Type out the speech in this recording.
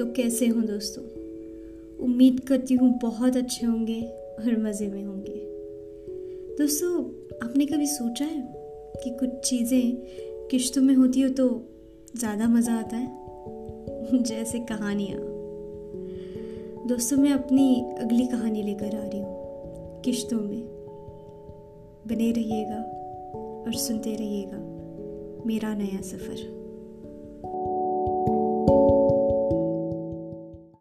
तो कैसे हों दोस्तों? उम्मीद करती हूँ बहुत अच्छे होंगे और मज़े में होंगे। दोस्तों, आपने कभी सोचा है कि कुछ चीज़ें किश्तों में होती हो तो ज़्यादा मज़ा आता है? जैसे कहानियाँ। दोस्तों, मैं अपनी अगली कहानी लेकर आ रही हूँ किश्तों में। बने रहिएगा और सुनते रहिएगा मेरा नया सफ़र।